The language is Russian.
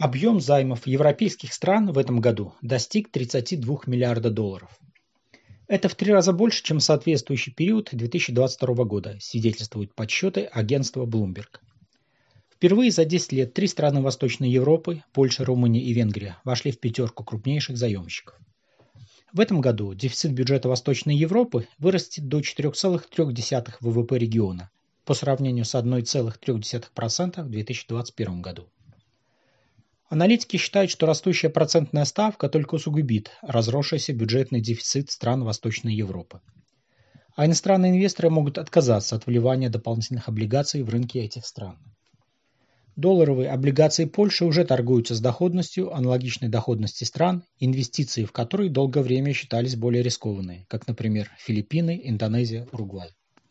Объем займов европейских стран в этом году достиг 32 миллиарда долларов. Это в три раза больше, чем соответствующий период 2022 года, свидетельствуют подсчеты агентства Bloomberg. Впервые за 10 лет три страны Восточной Европы – Польша, Румыния и Венгрия – вошли в пятерку крупнейших заемщиков. В этом году дефицит бюджета Восточной Европы вырастет до 4,3 ВВП региона по сравнению с 1,3% в 2021 году. Аналитики считают, что растущая процентная ставка только усугубит разросшийся бюджетный дефицит стран Восточной Европы. А иностранные инвесторы могут отказаться от вливания дополнительных облигаций в рынки этих стран. Долларовые облигации Польши уже торгуются с доходностью, аналогичной доходности стран, инвестиции в которые долгое время считались более рискованные, как, например, Филиппины, Индонезия, Уругвай.